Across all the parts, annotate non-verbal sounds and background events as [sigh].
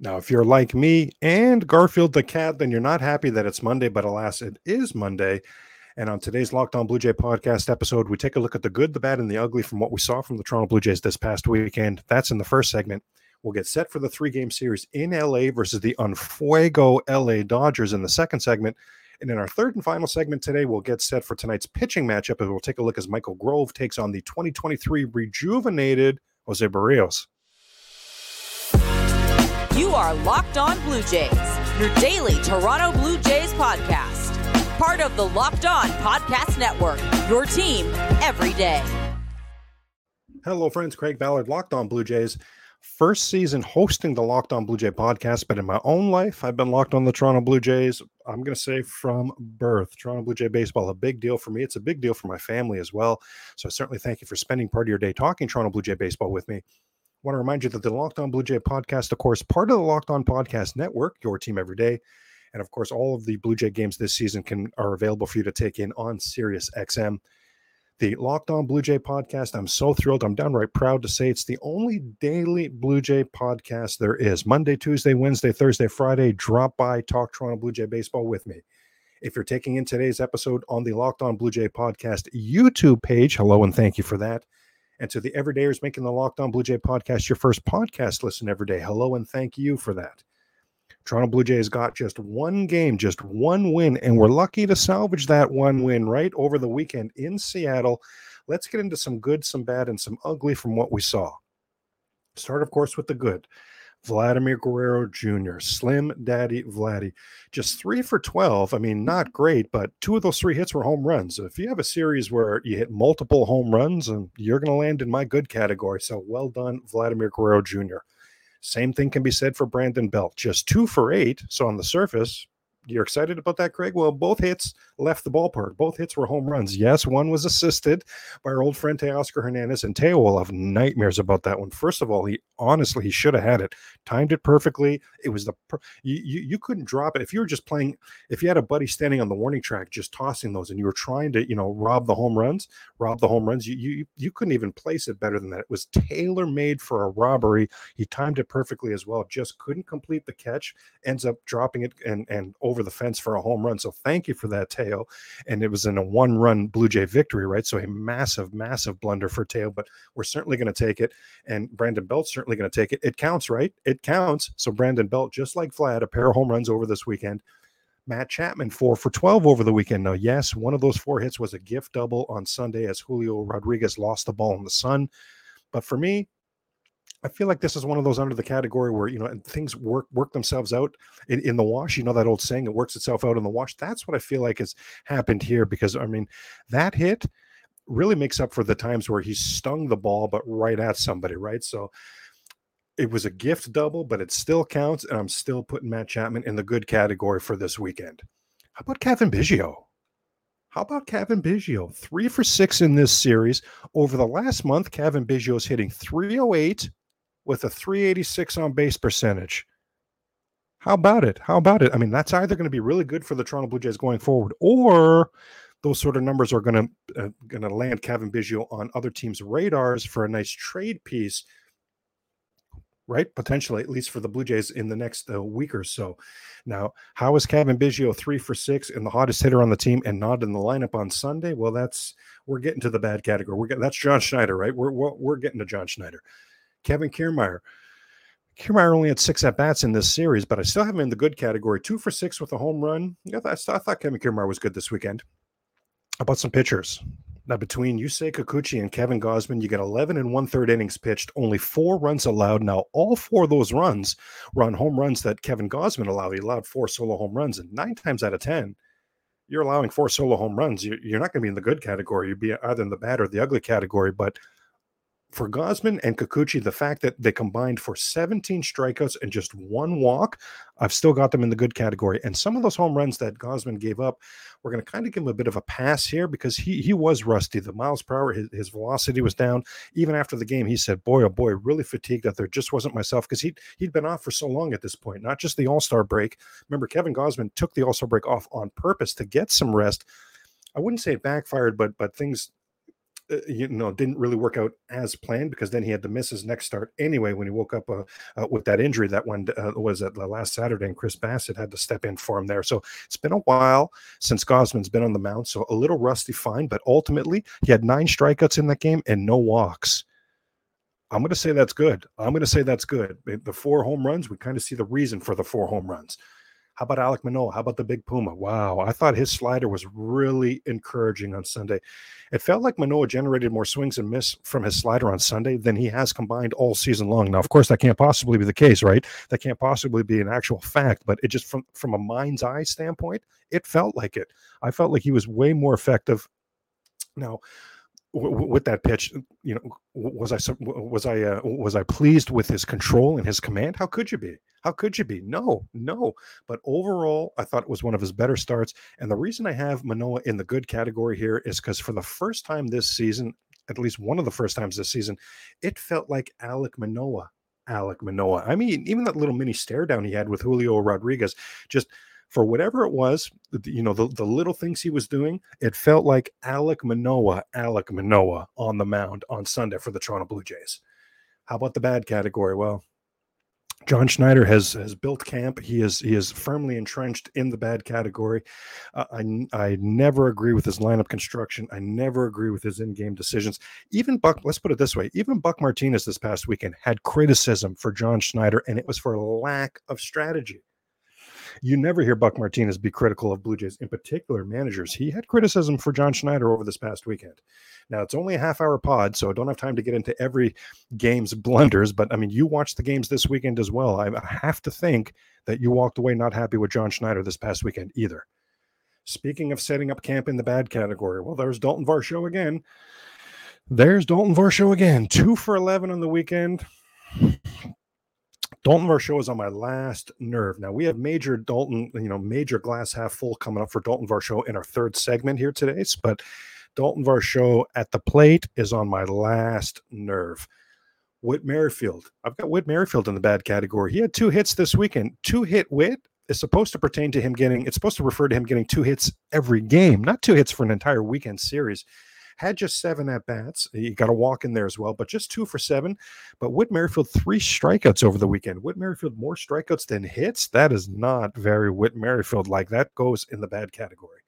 Now, if you're like me and Garfield the cat, then you're not happy that it's Monday, but alas, it is Monday. And on today's Locked On Blue Jay podcast episode, we take a look at the good, the bad, and the ugly from what we saw from the Toronto Blue Jays this past weekend. That's in the first segment. We'll get set for the three game series in LA versus the Unfuego LA Dodgers in the second segment. And in our third and final segment today, we'll get set for tonight's pitching matchup and we'll take a look as Michael Grove takes on the 2023 rejuvenated Jose Berrios. You are Locked On Blue Jays, your daily Toronto Blue Jays podcast. Part of the Locked On Podcast Network, your team every day. Hello, friends. Craig Ballard, Locked On Blue Jays. First season hosting the Locked On Blue Jay podcast, but in my own life, I've been locked on the Toronto Blue Jays. I'm going to say from birth. Toronto Blue Jay baseball, a big deal for me. It's a big deal for my family as well. So I certainly thank you for spending part of your day talking Toronto Blue Jay baseball with me want to remind you that the Locked On Blue Jay podcast, of course, part of the Locked On Podcast Network, your team every day. And of course, all of the Blue Jay games this season can are available for you to take in on Sirius XM. The Locked On Blue Jay podcast. I'm so thrilled. I'm downright proud to say it's the only daily Blue Jay podcast there is. Monday, Tuesday, Wednesday, Thursday, Friday. Drop by, talk Toronto Blue Jay baseball with me. If you're taking in today's episode on the Locked On Blue Jay podcast YouTube page, hello and thank you for that. And to the everydayers making the Locked On Blue Jay podcast your first podcast listen every day, hello and thank you for that. Toronto Blue Jays got just one game, just one win, and we're lucky to salvage that one win right over the weekend in Seattle. Let's get into some good, some bad, and some ugly from what we saw. Start, of course, with the good. Vladimir Guerrero Jr., Slim Daddy Vladdy. Just three for 12. I mean, not mm-hmm. great, but two of those three hits were home runs. If you have a series where you hit multiple home runs, and you're going to land in my good category. So well done, Vladimir Guerrero Jr. Same thing can be said for Brandon Belt. Just two for eight. So on the surface, you're excited about that, Craig? Well, both hits left the ballpark. Both hits were home runs. Yes, one was assisted by our old friend Teoscar Hernandez, and Teo will have nightmares about that one. First of all, he honestly he should have had it, timed it perfectly. It was the you, you you couldn't drop it if you were just playing. If you had a buddy standing on the warning track just tossing those, and you were trying to you know rob the home runs, rob the home runs, you you you couldn't even place it better than that. It was tailor made for a robbery. He timed it perfectly as well. Just couldn't complete the catch. Ends up dropping it and and over the fence for a home run. So thank you for that, Teo. And it was in a one run Blue Jay victory, right? So a massive, massive blunder for Teo, but we're certainly going to take it. And Brandon Belt's certainly going to take it. It counts, right? It counts. So Brandon Belt, just like Vlad, a pair of home runs over this weekend. Matt Chapman, four for 12 over the weekend. Now, yes, one of those four hits was a gift double on Sunday as Julio Rodriguez lost the ball in the sun. But for me, I feel like this is one of those under the category where you know things work work themselves out in, in, the wash. You know that old saying, "It works itself out in the wash." That's what I feel like has happened here because I mean that hit really makes up for the times where he stung the ball, but right at somebody, right? So it was a gift double, but it still counts, and I'm still putting Matt Chapman in the good category for this weekend. How about Cavan Biggio? How about Cavan Biggio? Three for six in this series. Over the last month, Cavan Biggio is hitting 308 with a 386 on base percentage. How about it? How about it? I mean, that's either going to be really good for the Toronto Blue Jays going forward, or those sort of numbers are going to uh, going to land Cavan Biggio on other teams' radars for a nice trade piece, right? Potentially, at least for the Blue Jays in the next uh, week or so. Now, how is Cavan Biggio three for six and the hottest hitter on the team and not in the lineup on Sunday? Well, that's we're getting to the bad category. We're getting that's John Schneider, right? We're we're, we're getting to John Schneider. Kevin Kiermaier. Kiermaier only had six at bats in this series, but I still have him in the good category. Two for six with a home run. I thought, I thought Kevin Kiermaier was good this weekend. How about some pitchers? Now, between Yusei Kikuchi and Kevin Gausman, you get 11 and one third innings pitched, only four runs allowed. Now, all four of those runs were on home runs that Kevin Gausman allowed. He allowed four solo home runs, and nine times out of 10, you're allowing four solo home runs. You're not going to be in the good category. You'd be either in the bad or the ugly category. But for Gausman and Kikuchi, the fact that they combined for 17 strikeouts and just one walk, I've still got them in the good category. And some of those home runs that Gausman gave up, we're going to kind of give him a bit of a pass here because he he was rusty. The miles per hour, his, his velocity was down. Even after the game, he said, "Boy, oh boy, really fatigued out there. Just wasn't myself." Because he he'd been off for so long at this point, not just the All Star break. Remember, Kevin Gausman took the All Star break off on purpose to get some rest. I wouldn't say it backfired, but but things uh, you know, didn't really work out as planned because then he had to miss his next start anyway when he woke up uh, uh, with that injury that one uh, was at the last Saturday, and Chris Bassitt had to step in for him there. So it's been a while since Gausman's been on the mound, so a little rusty, fine, but ultimately he had nine strikeouts in that game and no walks. I'm going to say that's good. I'm going to say that's good. The four home runs, we kind of see the reason for the four home runs. How about Alek Manoah? How about the big Puma? Wow, I thought his slider was really encouraging on Sunday. It felt like Manoah generated more swings and miss from his slider on Sunday than he has combined all season long. Now, of course, that can't possibly be the case, right? That can't possibly be an actual fact, but it just from from a mind's eye standpoint, it felt like it. I felt like he was way more effective. Now, with that pitch, you know, was I was I uh, was I pleased with his control and his command? How could you be? How could you be? No, no. But overall, I thought it was one of his better starts. And the reason I have Manoah in the good category here is because for the first time this season, at least one of the first times this season, it felt like Alek Manoah. Alek Manoah. I mean, even that little mini stare down he had with Julio Rodriguez, just for whatever it was, you know, the, the little things he was doing, it felt like Alek Manoah, Alek Manoah on the mound on Sunday for the Toronto Blue Jays. How about the bad category? Well, John Schneider has has built camp. He is he is firmly entrenched in the bad category. Uh, I I never agree with his lineup construction. I never agree with his in game decisions. Even Buck, let's put it this way: even Buck Martinez this past weekend had criticism for John Schneider, and it was for lack of strategy. You never hear Buck Martinez be critical of Blue Jays, in particular managers. He had criticism for John Schneider over this past weekend. Now, it's only a half hour pod, so I don't have time to get into every game's [laughs] blunders, but I mean, you watched the games this weekend as well. I have to think that you walked away not happy with John Schneider this past weekend either. Speaking of setting up camp in the bad category, well, there's Dalton Varsho again. There's Dalton Varsho again. Two for 11 on the weekend. Dalton Varsho is on my last nerve. Now we have major Dalton, you know, major glass half full coming up for Dalton Varsho in our third segment here today. But Dalton Varsho at the plate is on my last nerve. Whit Merrifield. I've got Whit Merrifield in the bad category. He had two hits this weekend. Two hit Whit is supposed to pertain to him getting, it's supposed to refer to him getting two hits every game, not two hits for an entire weekend series had just seven at bats. He got a walk in there as well, but just two for seven. But Whit Merrifield, three strikeouts over the weekend. Whit Merrifield, more strikeouts than hits. That is not very Whit Merrifield like. That goes in the bad category.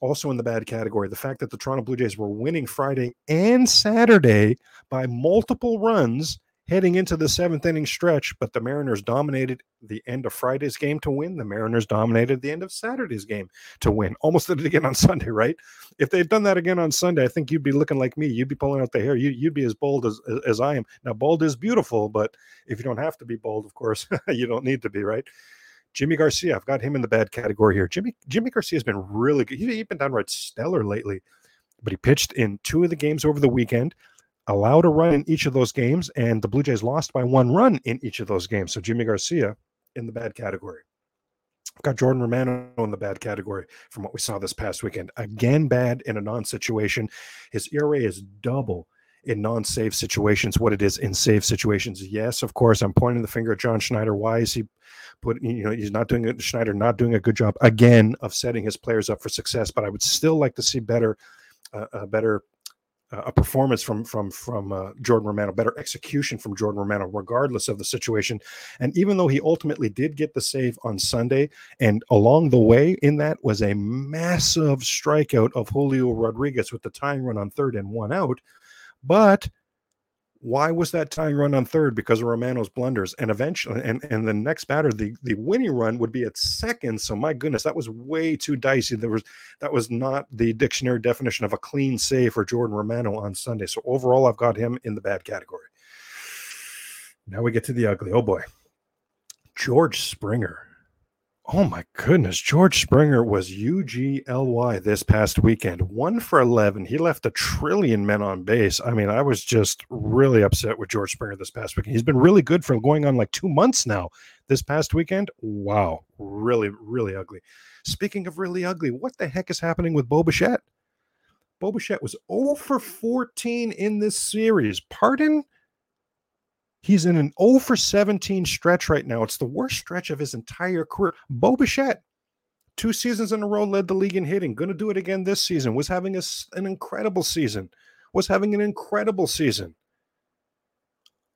Also in the bad category, the fact that the Toronto Blue Jays were winning Friday and Saturday by multiple runs heading into the seventh inning stretch, but the Mariners dominated the end of Friday's game to win. The Mariners dominated the end of Saturday's game to win. Almost did it again on [laughs] Sunday, right? If they'd done that again on Sunday, I think you'd be looking like me. You'd be pulling out the hair. You, would be as bold as, as I am. Now, bold is beautiful, but if you don't have to be bold, of course, [laughs] you don't need to be, right? Jimmy Garcia, I've got him in the bad category here. Jimmy Jimmy Garcia has been really good. He's been downright stellar lately, but he pitched in two of the games over the weekend allowed a run in each of those games, and the Blue Jays lost by one run in each of those games. So Jimmy Garcia in the bad category. I've got Jordan Romano in the bad category from what we saw this past weekend. Again, bad in a non situation. His ERA is double in non save situations what it is in save situations. Yes, of course, I'm pointing the finger at John Schneider. Why is he put, you know, he's not doing it, Schneider not doing a good job again of setting his players up for success, but I would still like to see better, uh, a better a performance from from from uh, Jordan Romano, better execution from Jordan Romano, regardless of the situation. And even though he ultimately did get the save on Sunday, and along the way in that was a massive strikeout of Julio Rodriguez with the tying run on third and one out, but why was that tying run on third? Because of Romano's blunders. And eventually, and, and the next batter, the, the winning run would be at second. So my goodness, that was way too dicey. There was that was not the dictionary definition of a clean save for Jordan Romano on Sunday. So overall, I've got him in the bad category. Now we get to the ugly. Oh boy. George Springer. Oh my goodness. George Springer was UGLY this past weekend. One for 11. He left a trillion men on base. I mean, I was just really upset with George Springer this past weekend. He's been really good for going on like two months now. This past weekend, wow. Really, really ugly. Speaking of really ugly, what the heck is happening with Bo Bichette? Bo Bichette was 0 for 14 in this series. Pardon? He's in an 0 for 17 stretch right now. It's the worst stretch of his entire career. Bo Bichette, two seasons in a row, led the league in hitting. Going to do it again this season. Was having a, an incredible season. was having an incredible season.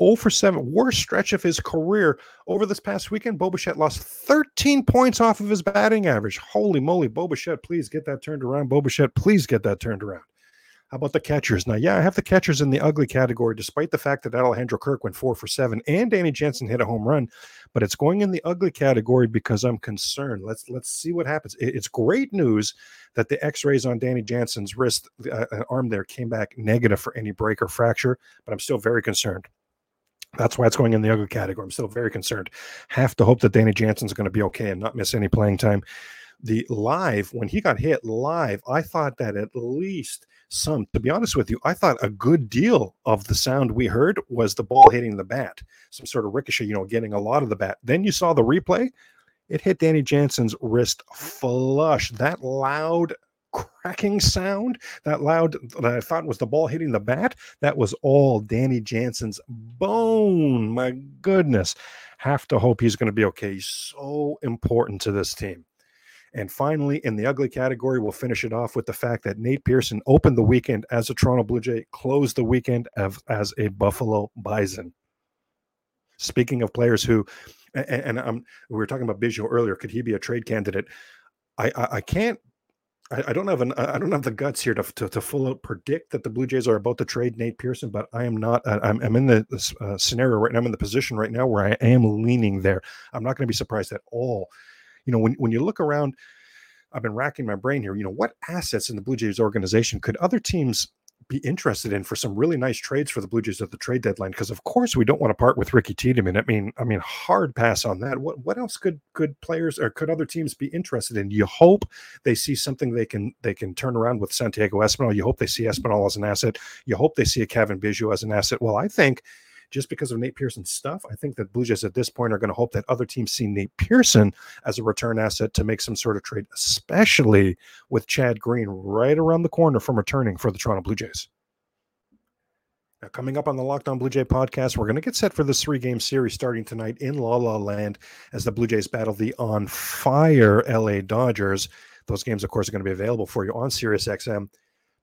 0 for 7, worst stretch of his career. Over this past weekend, Bo Bichette lost 13 points off of his batting average. Holy moly, Bo Bichette, please get that turned around. Bo Bichette, please get that turned around. How about the catchers? Now, yeah, I have the catchers in the ugly category, despite the fact that Alejandro Kirk went four for seven and Danny Jansen hit a home run, but it's going in the ugly category because I'm concerned. Let's let's see what happens. It's great news that the X-rays on Danny Jansen's wrist, uh, uh, arm there, came back negative for any break or fracture, but I'm still very concerned. That's why it's going in the ugly category. I'm still very concerned. Have to hope that Danny Jansen's going to be okay and not miss any playing time. The live, when he got hit live, I thought that at least some, to be honest with you, I thought a good deal of the sound we heard was the ball hitting the bat, some sort of ricochet, you know, getting a lot of the bat. Then you saw the replay, it hit Danny Jansen's wrist flush. That loud cracking sound, that loud that I thought was the ball hitting the bat, that was all Danny Jansen's bone. My goodness. Have to hope he's going to be okay. He's so important to this team. And finally, in the ugly category, we'll finish it off with the fact that Nate Pearson opened the weekend as a Toronto Blue Jay, closed the weekend as, as a Buffalo Bison. Speaking of players who, and, and we were talking about Biggio earlier, could he be a trade candidate? I, I, I can't I, don't have an I don't have the guts here to, to, to full out predict that the Blue Jays are about to trade Nate Pearson, but I am not. I'm, I'm in the uh, scenario right now. I'm in the position right now where I am leaning there. I'm not going to be surprised at all you know, when, when you look around, I've been racking my brain here, you know, what assets in the Blue Jays organization could other teams be interested in for some really nice trades for the Blue Jays at the trade deadline? Because of course we don't want to part with Ricky Tiedemann. I mean, I mean, hard pass on that. What what else could could players or could other teams be interested in? You hope they see something they can they can turn around with Santiago Espinal. You hope they see Espinal as an asset. You hope they see a Cavan Biggio as an asset. Well, I think just because of Nate Pearson's stuff, I think that Blue Jays at this point are going to hope that other teams see Nate Pearson as a return asset to make some sort of trade, especially with Chad Green right around the corner from returning for the Toronto Blue Jays. Now, coming up on the Locked On Blue Jay podcast, we're going to get set for this three game series starting tonight in La La Land as the Blue Jays battle the on fire LA Dodgers. Those games, of course, are going to be available for you on SiriusXM.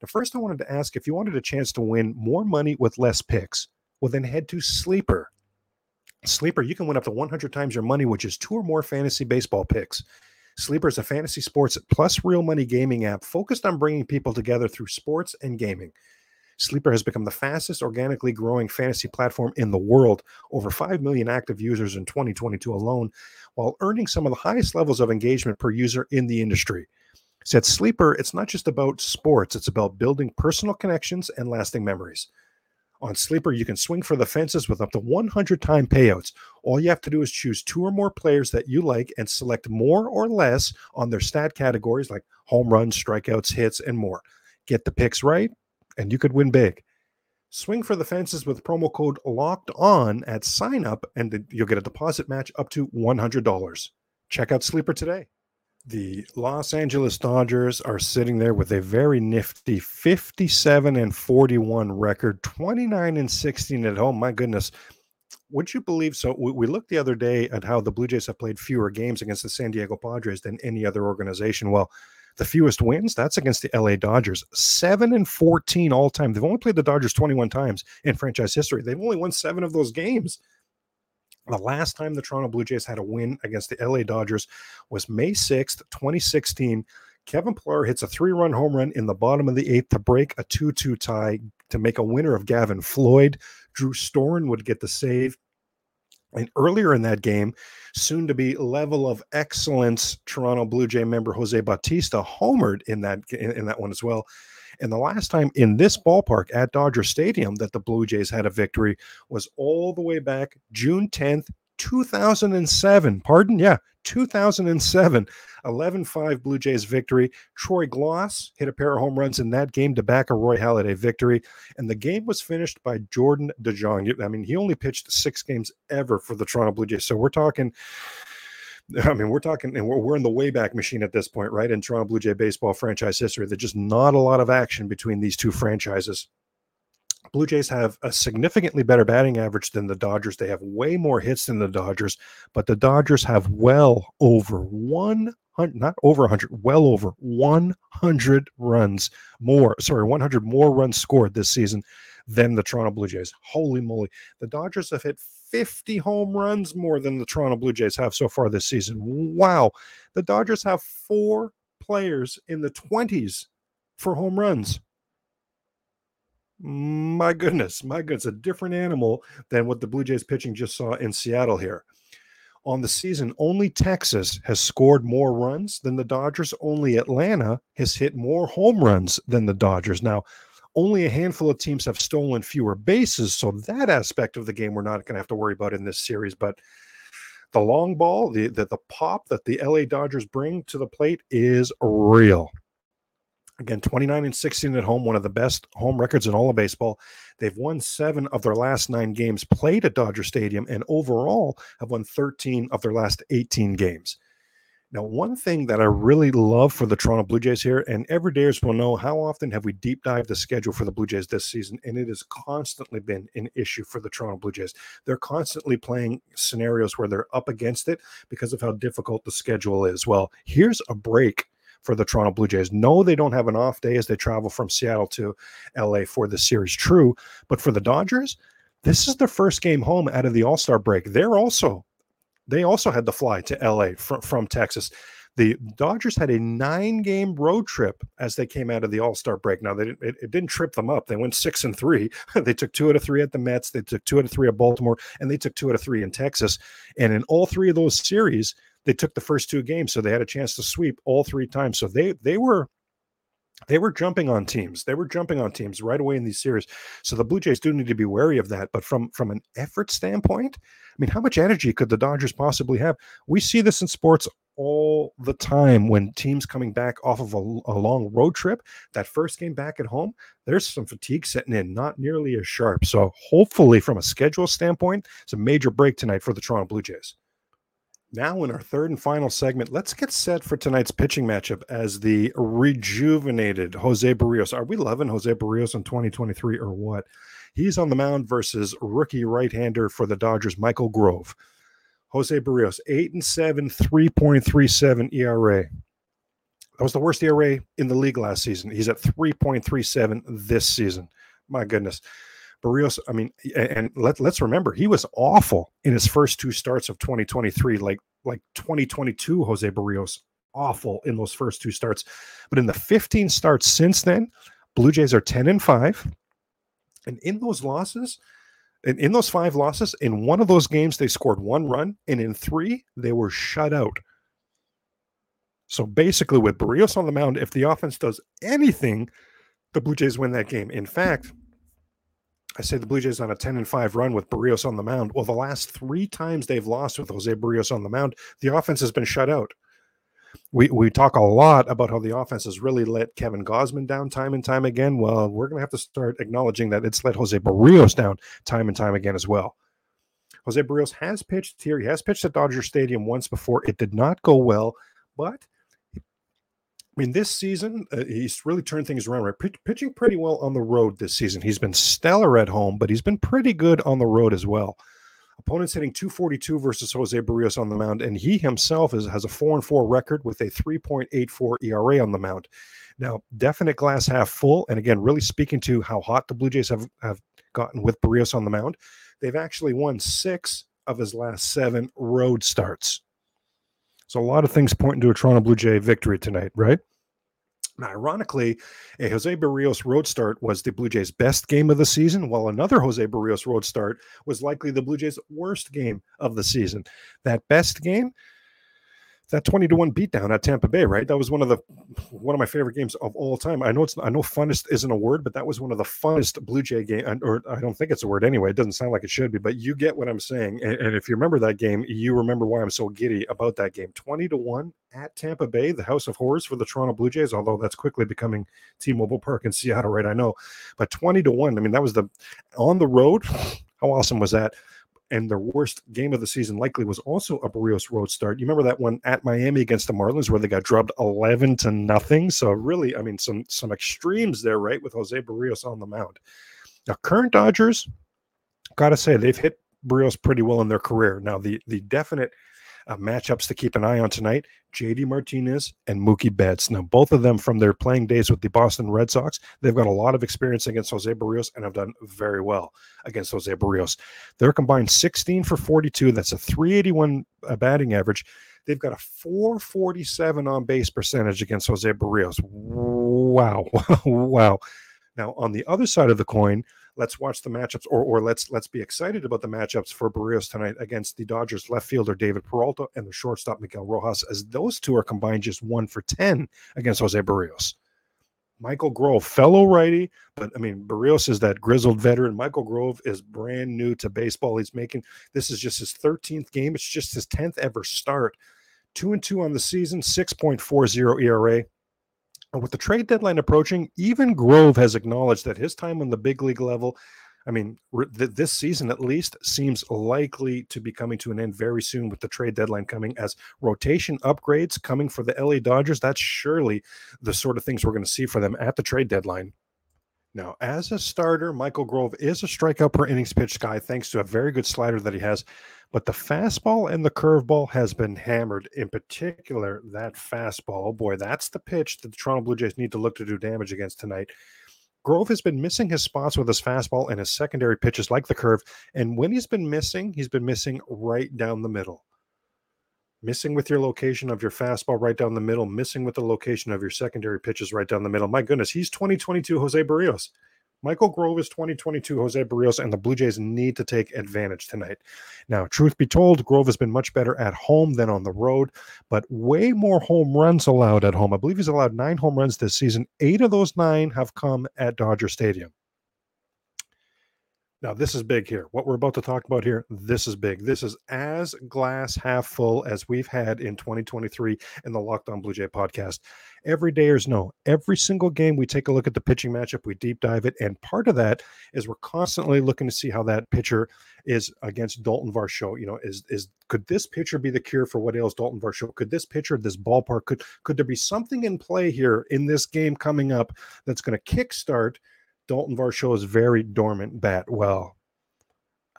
Now, first, I wanted to ask if you wanted a chance to win more money with less picks, well, then head to Sleeper. Sleeper, you can win up to 100 times your money, which is two or more fantasy baseball picks. Sleeper is a fantasy sports plus real money gaming app focused on bringing people together through sports and gaming. Sleeper has become the fastest organically growing fantasy platform in the world, over 5 million active users in 2022 alone, while earning some of the highest levels of engagement per user in the industry. Said Sleeper, it's not just about sports, it's about building personal connections and lasting memories. On Sleeper, you can swing for the fences with up to 100 time payouts. All you have to do is choose two or more players that you like and select more or less on their stat categories like home runs, strikeouts, hits, and more. Get the picks right, and you could win big. Swing for the fences with promo code locked on at sign up, and you'll get a deposit match up to $100. Check out Sleeper today. The Los Angeles Dodgers are sitting there with a very nifty 57 and 41 record, 29 and 16 at home. My goodness. Would you believe so? We looked the other day at how the Blue Jays have played fewer games against the San Diego Padres than any other organization. Well, the fewest wins, that's against the LA Dodgers. 7 and 14 all time. They've only played the Dodgers 21 times in franchise history. They've only won seven of those games. The last time the Toronto Blue Jays had a win against the LA Dodgers was May 6th, 2016. Kevin Pillar hits a three run home run in the bottom of the eighth to break a 2 2 tie to make a winner of Gavin Floyd. Drew Storen would get the save. And earlier in that game, soon to be level of excellence Toronto Blue Jay member Jose Bautista homered in that in, in that one as well. And the last time in this ballpark at Dodger Stadium that the Blue Jays had a victory was all the way back June 10th, 2007. Pardon? Yeah, 2007. 11 5 Blue Jays victory. Troy Glaus hit a pair of home runs in that game to back a Roy Halladay victory. And the game was finished by Jordan DeJong. I mean, he only pitched six games ever for the Toronto Blue Jays. So we're talking [laughs] I mean, we're talking, and we're, we're in the Wayback Machine at this point, right? In Toronto Blue Jay baseball franchise history, there's just not a lot of action between these two franchises. Blue Jays have a significantly better batting average than the Dodgers. They have way more hits than the Dodgers, but the Dodgers have well over 100, not over 100, well over 100 runs more. Sorry, 100 more runs scored this season than the Toronto Blue Jays. Holy moly. The Dodgers have hit 50 home runs more than the Toronto Blue Jays have so far this season. Wow. The Dodgers have four players in the 20s for home runs. My goodness, my goodness, a different animal than what the Blue Jays pitching just saw in Seattle here. On the season, only Texas has scored more runs than the Dodgers. Only Atlanta has hit more home runs than the Dodgers. Now, only a handful of teams have stolen fewer bases. So that aspect of the game we're not going to have to worry about in this series. But the long ball, the, the, the pop that the LA Dodgers bring to the plate is real. Again, 29 and 16 at home, one of the best home records in all of baseball. They've won seven of their last nine games played at Dodger Stadium, and overall have won 13 of their last 18 games. Now, one thing that I really love for the Toronto Blue Jays here, and every everydayers will know how often have we deep dived the schedule for the Blue Jays this season, and it has constantly been an issue for the Toronto Blue Jays. They're constantly playing scenarios where they're up against it because of how difficult the schedule is. Well, here's a break for the Toronto Blue Jays. No, they don't have an off day as they travel from Seattle to LA for the series, true. But for the Dodgers, this is their first game home out of the All Star break. They're also they also had to fly to LA from, from Texas. The Dodgers had a nine game road trip as they came out of the All Star break. Now, they didn't, it, it, didn't trip them up. They went six and three. [laughs] they took two out of three at the Mets. They took two out of three at Baltimore, and they took two out of three in Texas. And in all three of those series, they took the first two games, so they had a chance to sweep all three times. So they they were they were jumping on teams. They were jumping on teams right away in these series. So the Blue Jays do need to be wary of that. But from from an effort standpoint, I mean, how much energy could the Dodgers possibly have? We see this in sports all the time when teams coming back off of a, a long road trip. That first game back at home, there's some fatigue setting in, not nearly as sharp. So hopefully, from a schedule standpoint, it's a major break tonight for the Toronto Blue Jays. Now, in our third and final segment, let's get set for tonight's pitching matchup as the rejuvenated Jose Berrios. Are we loving Jose Berrios in 2023 or what? He's on the mound versus rookie right-hander for the Dodgers, Michael Grove. Jose Berrios, 8 and 7, 3.37 ERA. That was the worst ERA in the league last season. He's at 3.37 this season. My goodness. Berrios, I mean, and let, let's remember, he was awful in his first two starts of 2023, like like 2022 Jose Berrios, awful in those first two starts. But in the 15 starts since then, Blue Jays are 10 and 5. And in those losses, in, in those five losses, in one of those games, they scored one run, and in three, they were shut out. So basically, with Berrios on the mound, if the offense does anything, the Blue Jays win that game. In fact, I say the Blue Jays on a 10 and 5 run with Berrios on the mound. Well, the last three times they've lost with Jose Berrios on the mound, the offense has been shut out. We, we talk a lot about how the offense has really let Kevin Gausman down time and time again. Well, we're going to have to start acknowledging that it's let Jose Berrios down time and time again as well. Jose Berrios has pitched here. He has pitched at Dodger Stadium once before. It did not go well, but I mean, this season, uh, he's really turned things around, right? P- pitching pretty well on the road this season. He's been stellar at home, but he's been pretty good on the road as well. Opponents hitting 242 versus Jose Berrios on the mound, and he himself is, has a 4 and 4 record with a 3.84 ERA on the mound. Now, definite glass half full. And again, really speaking to how hot the Blue Jays have, have gotten with Berrios on the mound, they've actually won six of his last seven road starts. So a lot of things pointing to a Toronto Blue Jay victory tonight, right? Now, ironically, a Jose Berrios road start was the Blue Jays' best game of the season, while another Jose Berrios road start was likely the Blue Jays' worst game of the season. That best game that 20 to 1 beatdown at Tampa Bay, right? That was one of the one of my favorite games of all time. I know it's I know funnest isn't a word, but that was one of the funnest Blue Jay game or I don't think it's a word anyway. It doesn't sound like it should be, but you get what I'm saying. And, and if you remember that game, you remember why I'm so giddy about that game. 20 to 1 at Tampa Bay, the house of horrors for the Toronto Blue Jays, although that's quickly becoming T-Mobile Park in Seattle, right? I know. But 20 to 1, I mean, that was the on the road. How awesome was that? And their worst game of the season likely was also a Berrios road start. You remember that one at Miami against the Marlins where they got drubbed 11 to nothing. So really, I mean, some some extremes there, right? With Jose Berrios on the mound. Now, current Dodgers, gotta say they've hit Berrios pretty well in their career. Now, the the definite uh, matchups to keep an eye on tonight JD Martinez and Mookie Betts. Now, both of them from their playing days with the Boston Red Sox, they've got a lot of experience against Jose Berrios and have done very well against Jose Berrios. They're combined 16 for 42. That's a 381 uh, batting average. They've got a 447 on base percentage against Jose Berrios. Wow. [laughs] wow. Now, on the other side of the coin, let's watch the matchups or or let's let's be excited about the matchups for Berrios tonight against the Dodgers left fielder David Peralta and the shortstop Miguel Rojas as those two are combined just 1 for 10 against Jose Berrios. Michael Grove, fellow righty, but I mean, Berrios is that grizzled veteran. Michael Grove is brand new to baseball. He's making this is just his 13th game. It's just his 10th ever start. Two and two on the season, 6.40 ERA. With the trade deadline approaching, even Grove has acknowledged that his time on the big league level, I mean, th- this season at least, seems likely to be coming to an end very soon with the trade deadline coming as rotation upgrades coming for the LA Dodgers. That's surely the sort of things we're going to see for them at the trade deadline. Now, as a starter, Michael Grove is a strikeout per innings pitched guy, thanks to a very good slider that he has. But the fastball and the curveball has been hammered. In particular, that fastball. Oh boy, that's the pitch that the Toronto Blue Jays need to look to do damage against tonight. Grove has been missing his spots with his fastball and his secondary pitches like the curve. And when he's been missing, he's been missing right down the middle. Missing with your location of your fastball right down the middle, missing with the location of your secondary pitches right down the middle. My goodness, he's 2022 Jose Berrios. Michael Grove is 2022 Jose Berrios, and the Blue Jays need to take advantage tonight. Now, truth be told, Grove has been much better at home than on the road, but way more home runs allowed at home. I believe he's allowed nine home runs this season. Eight of those nine have come at Dodger Stadium. Now, this is big here. What we're about to talk about here, this is big. This is as glass half full as we've had in 2023 in the Locked On Blue Jay podcast. Every dayers know every single game we take a look at the pitching matchup, we deep dive it. And part of that is we're constantly looking to see how that pitcher is against Dalton Varsho. You know, is is could this pitcher be the cure for what ails Dalton Varsho? Could this pitcher, this ballpark, could could there be something in play here in this game coming up that's going to kickstart – Dalton Varsho's very dormant bat. Well,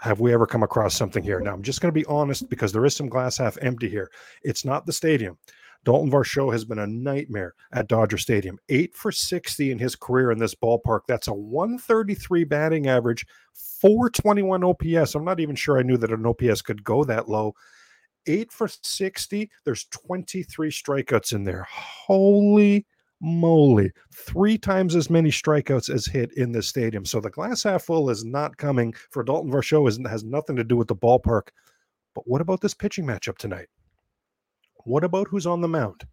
have we ever come across something here? Now, I'm just going to be honest because there is some glass half empty here. It's not the stadium. Dalton Varsho has been a nightmare at Dodger Stadium. Eight for 60 in his career in this ballpark. That's a 133 batting average, 421 OPS. I'm not even sure I knew that an OPS could go that low. Eight for 60. There's 23 strikeouts in there. Holy moly, three times as many strikeouts as hit in this stadium. So the glass half full is not coming for Dalton Varsho. Is has nothing to do with the ballpark. But what about this pitching matchup tonight? What about who's on the mound?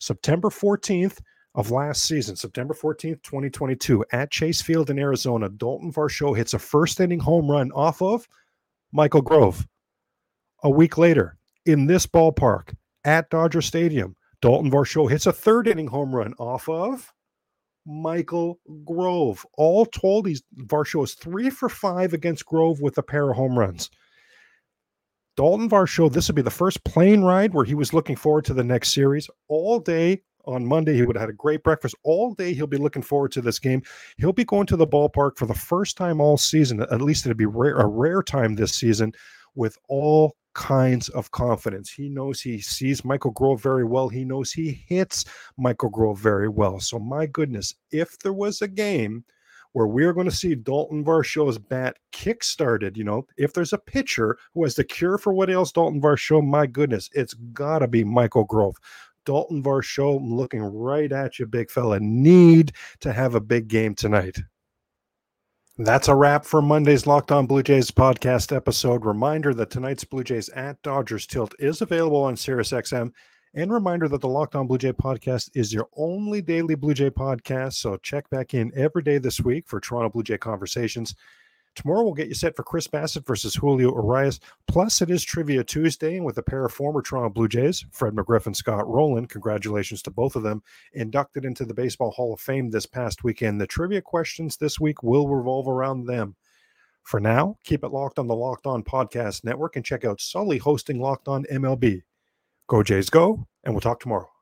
September 14th of last season, September 14th, 2022, at Chase Field in Arizona, Dalton Varsho hits a first inning home run off of Michael Grove. A week later, in this ballpark at Dodger Stadium, Dalton Varsho hits a third inning home run off of Michael Grove. All told, he's Varsho is three for five against Grove with a pair of home runs. Dalton Varsho, this would be the first plane ride where he was looking forward to the next series all day. On Monday, he would have had a great breakfast. All day, he'll be looking forward to this game. He'll be going to the ballpark for the first time all season. At least it'll be rare, a rare time this season with all kinds of confidence. He knows he sees Michael Grove very well. He knows he hits Michael Grove very well. So, my goodness, if there was a game where we are going to see Dalton Varsho's bat kick-started, you know, if there's a pitcher who has the cure for what ails Dalton Varsho, my goodness, it's got to be Michael Grove. Dalton Varsho, looking right at you, big fella. Need to have a big game tonight. That's a wrap for Monday's Locked On Blue Jays podcast episode. Reminder that tonight's Blue Jays at Dodgers tilt is available on SiriusXM. And reminder that the Locked On Blue Jay podcast is your only daily Blue Jay podcast. So check back in every day this week for Toronto Blue Jay conversations. Tomorrow we'll get you set for Chris Bassitt versus Julio Urias. Plus, it is Trivia Tuesday, with a pair of former Toronto Blue Jays, Fred McGriff and Scott Rolen, congratulations to both of them, inducted into the Baseball Hall of Fame this past weekend. The trivia questions this week will revolve around them. For now, keep it locked on the Locked On Podcast Network and check out Sully hosting Locked On MLB. Go Jays, go, and we'll talk tomorrow.